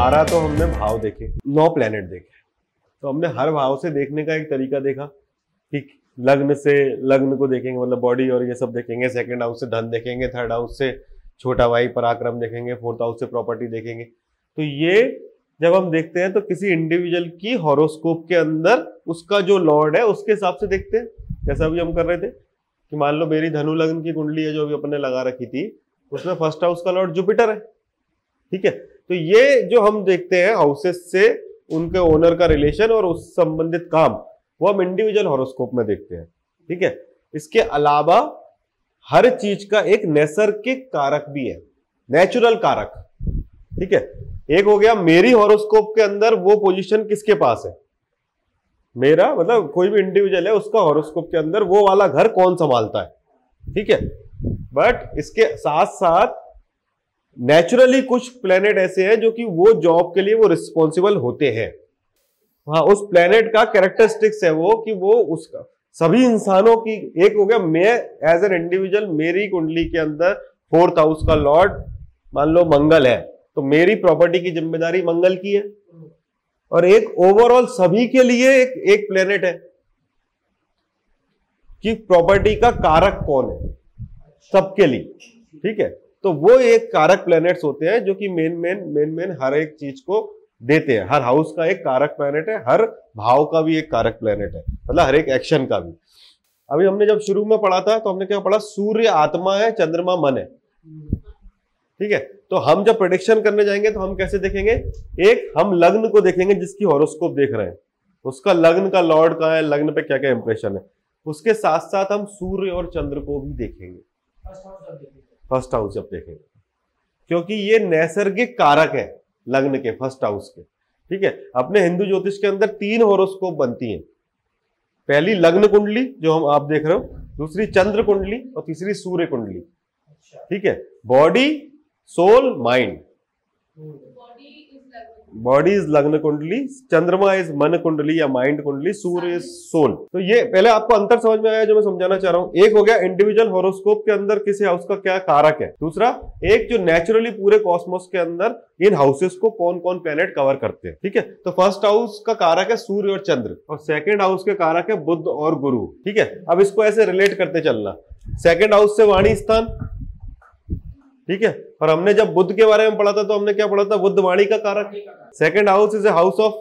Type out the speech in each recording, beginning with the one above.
बारह तो हमने भाव देखे, नौ प्लेनेट देखे। तो हमने हर भाव से देखने का एक तरीका देखा कि लग्न से लग्न को देखेंगे मतलब बॉडी और ये सब देखेंगे सेकंड हाउस से धन देखेंगे थर्ड हाउस से छोटा भाई पराक्रम देखेंगे फोर्थ हाउस से प्रॉपर्टी देखेंगे। तो ये जब हम देखते हैं तो किसी इंडिविजुअल की हॉरोस्कोप के अंदर उसका जो लॉर्ड है, उसके हिसाब से देखते हैं। जैसा अभी हम कर रहे थे कि मान लो मेरी धनु लग्न की कुंडली है जो अभी अपने लगा रखी थी, उसमें फ़र्स्ट हाउस का लॉर्ड जुपिटर है। ठीक है? तो ये जो हम देखते हैं हाउसेस से उनके ओनर का रिलेशन और उस संबंधित काम, वो हम इंडिविजुअल हॉरोस्कोप में देखते हैं, ठीक है? इसके अलावा हर चीज़ का एक नैसर्गिक कारक भी है नेचुरल कारक, ठीक है? एक हो गया मेरी हॉरोस्कोप के अंदर वो पोजीशन किसके पास है? मेरा मतलब कोई भी इंडिविजुअल है, उसका हॉरोस्कोप के अंदर वो वाला घर कौन संभालता है, ठीक है? बट इसके साथ साथ नेचुरली कुछ प्लेनेट ऐसे हैं जो कि वो जॉब के लिए वो रिस्पॉन्सिबल होते हैं। हाँ उस प्लेनेट का कैरेक्टरिस्टिक्स है वो कि वो उसका, सभी इंसानों की, एक हो गया मैं एज एन इंडिविजुअल मेरी कुंडली के अंदर फोर्थ हाउस का लॉर्ड मान लो मंगल है तो मेरी प्रॉपर्टी की ज़िम्मेदारी मंगल की है। और एक ओवरऑल सभी के लिए एक एक प्लेनेट है कि प्रॉपर्टी का कारक कौन है? सबके लिए, ठीक है? तो वो एक कारक प्लेनेट्स होते हैं जो कि मेन मेन मेन मेन हर एक चीज़ को देते हैं। हर हाउस का एक कारक प्लेनेट है, हर भाव का भी एक कारक प्लेनेट है मतलब हर एक एक्शन का भी। अभी हमने जब शुरू में पढ़ा था तो हमने क्या पढ़ा? सूर्य आत्मा है, चंद्रमा मन है। ठीक है? तो हम जब प्रोडिक्शन करने जाएँगे तो हम कैसे देखेंगे? एक, हम लग्न को देखेंगे, जिसकी हॉरोस्कोप देख रहे हैं। उसका लग्न का लॉर्ड कहाँ है? लग्न पे क्या क्या इंप्रेशन है? उसके साथ साथ हम सूर्य और चंद्र को भी देखेंगे। फ़र्स्ट हाउस जब देखेंगे। क्योंकि ये नैसर्गिक कारक है लग्न के फ़र्स्ट हाउस के। ठीक है? अपने हिंदू ज्योतिष के अंदर तीन होरोस्कोप बनती हैं। पहली लग्न कुंडली जो हम आप देख रहे हो दूसरी चंद्र कुंडली और तीसरी सूर्य कुंडली। ठीक है? Body soul mind body is लग्न कुंडली चंद्रमा इज़ मन कुंडली या माइंड कुंडली सूर्य इज़ सोल तो ये पहले आपको अंतर समझ में आया जो मैं समझाना चाह रहा हूँ। एक हो गया इंडिविजुअल होरोस्कोप के अंदर किसी हाउस का क्या कारक है। दूसरा, एक जो नेचुरली पूरे कॉस्मोस के अंदर इन हाउसेस को कौन कौन प्लेनेट कवर करते हैं। ठीक है? तो फ़र्स्ट हाउस का कारक है सूर्य और चंद्र और सेकेंड हाउस के कारक है बुद्ध और गुरु। ठीक है? अब इसको ऐसे रिलेट करते चलना। सेकेंड हाउस से वाणी स्थान। ठीक है? और हमने जब बुद्ध के बारे में पढ़ा था तो हमने क्या पढ़ा था? बुद्ध वाणी का कारक। Second house is a house of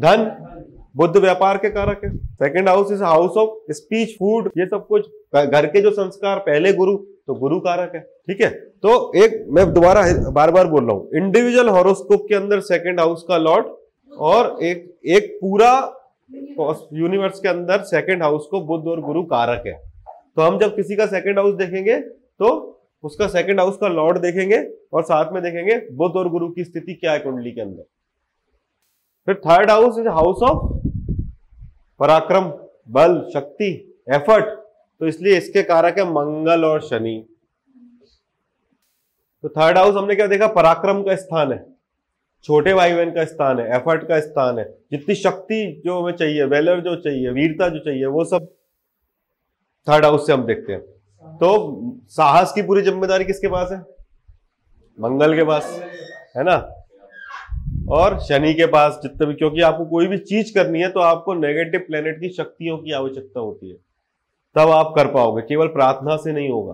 धन बुद्ध व्यापार के कारक है second house is house of speech food ये सब कुछ घर के जो संस्कार पहले गुरु तो गुरु कारक है ठीक है तो एक मैं दोबारा बार बार बोल रहा हूँ इंडिविजुअल हॉरोस्कोप के अंदर सेकेंड हाउस का लॉर्ड और एक एक पूरा यूनिवर्स के अंदर सेकेंड हाउस को बुद्ध और गुरु कारक है तो हम जब किसी का सेकेंड हाउस देखेंगे तो उसका सेकंड हाउस का लॉर्ड देखेंगे और साथ में देखेंगे बुद्ध और गुरु की स्थिति क्या है कुंडली के अंदर। फिर third house is house of पराक्रम, बल, शक्ति एफर्ट तो इसलिए इसके कारक है मंगल और शनि। तो थर्ड हाउस हमने क्या देखा? पराक्रम का स्थान है। छोटे भाई बहन का स्थान है एफर्ट का स्थान है। जितनी शक्ति जो हमें चाहिए वेलर जो चाहिए, वीरता जो चाहिए, वो सब थर्ड हाउस से हम देखते हैं। तो साहस की पूरी ज़िम्मेदारी किसके पास है? मंगल के पास, है ना? और शनि के पास जितने भी, क्योंकि आपको कोई भी चीज़ करनी है तो आपको नेगेटिव प्लेनेट की शक्तियों की आवश्यकता होती है। तब आप कर पाओगे, केवल प्रार्थना से नहीं होगा।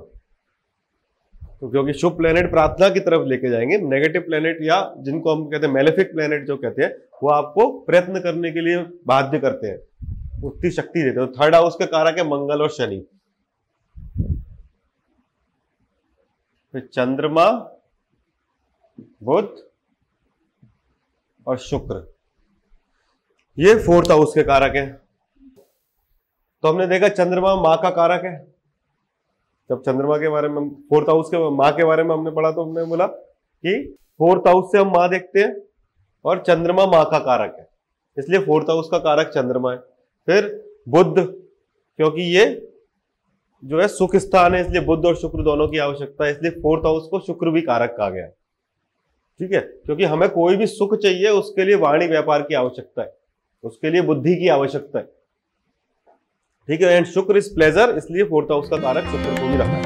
तो क्योंकि शुभ प्लेनेट प्रार्थना की तरफ़ लेके जाएँगे नेगेटिव प्लेनेट या जिनको हम कहते हैं मेलेफिक प्लेनेट जो कहते हैं, वो आपको प्रयत्न करने के लिए बाध्य करते हैं। उतनी शक्ति देते हैं। तो थर्ड हाउस का कारक है मंगल और शनि। फिर चंद्रमा, बुध और शुक्र। ये फोर्थ हाउस के कारक हैं। तो हमने देखा चंद्रमा माँ का कारक है। जब चंद्रमा के बारे में फोर्थ हाउस के माँ के बारे में हमने पढ़ा तो हमने बोला कि फोर्थ हाउस से हम माँ देखते हैं और चंद्रमा माँ का कारक है। इसलिए फोर्थ हाउस का कारक चंद्रमा है। फिर बुद्ध क्योंकि ये जो है सुख स्थान है, इसलिए बुद्ध और शुक्र दोनों की आवश्यकता है, इसलिए फोर्थ हाउस को शुक्र भी कारक कहा गया ठीक है? क्योंकि हमें कोई भी सुख चाहिए, उसके लिए वाणी व्यापार की आवश्यकता है, उसके लिए बुद्धि की आवश्यकता है। ठीक है? एंड शुक्र इज़ प्लेजर इसलिए फोर्थ हाउस का कारक शुक्र को भी रखा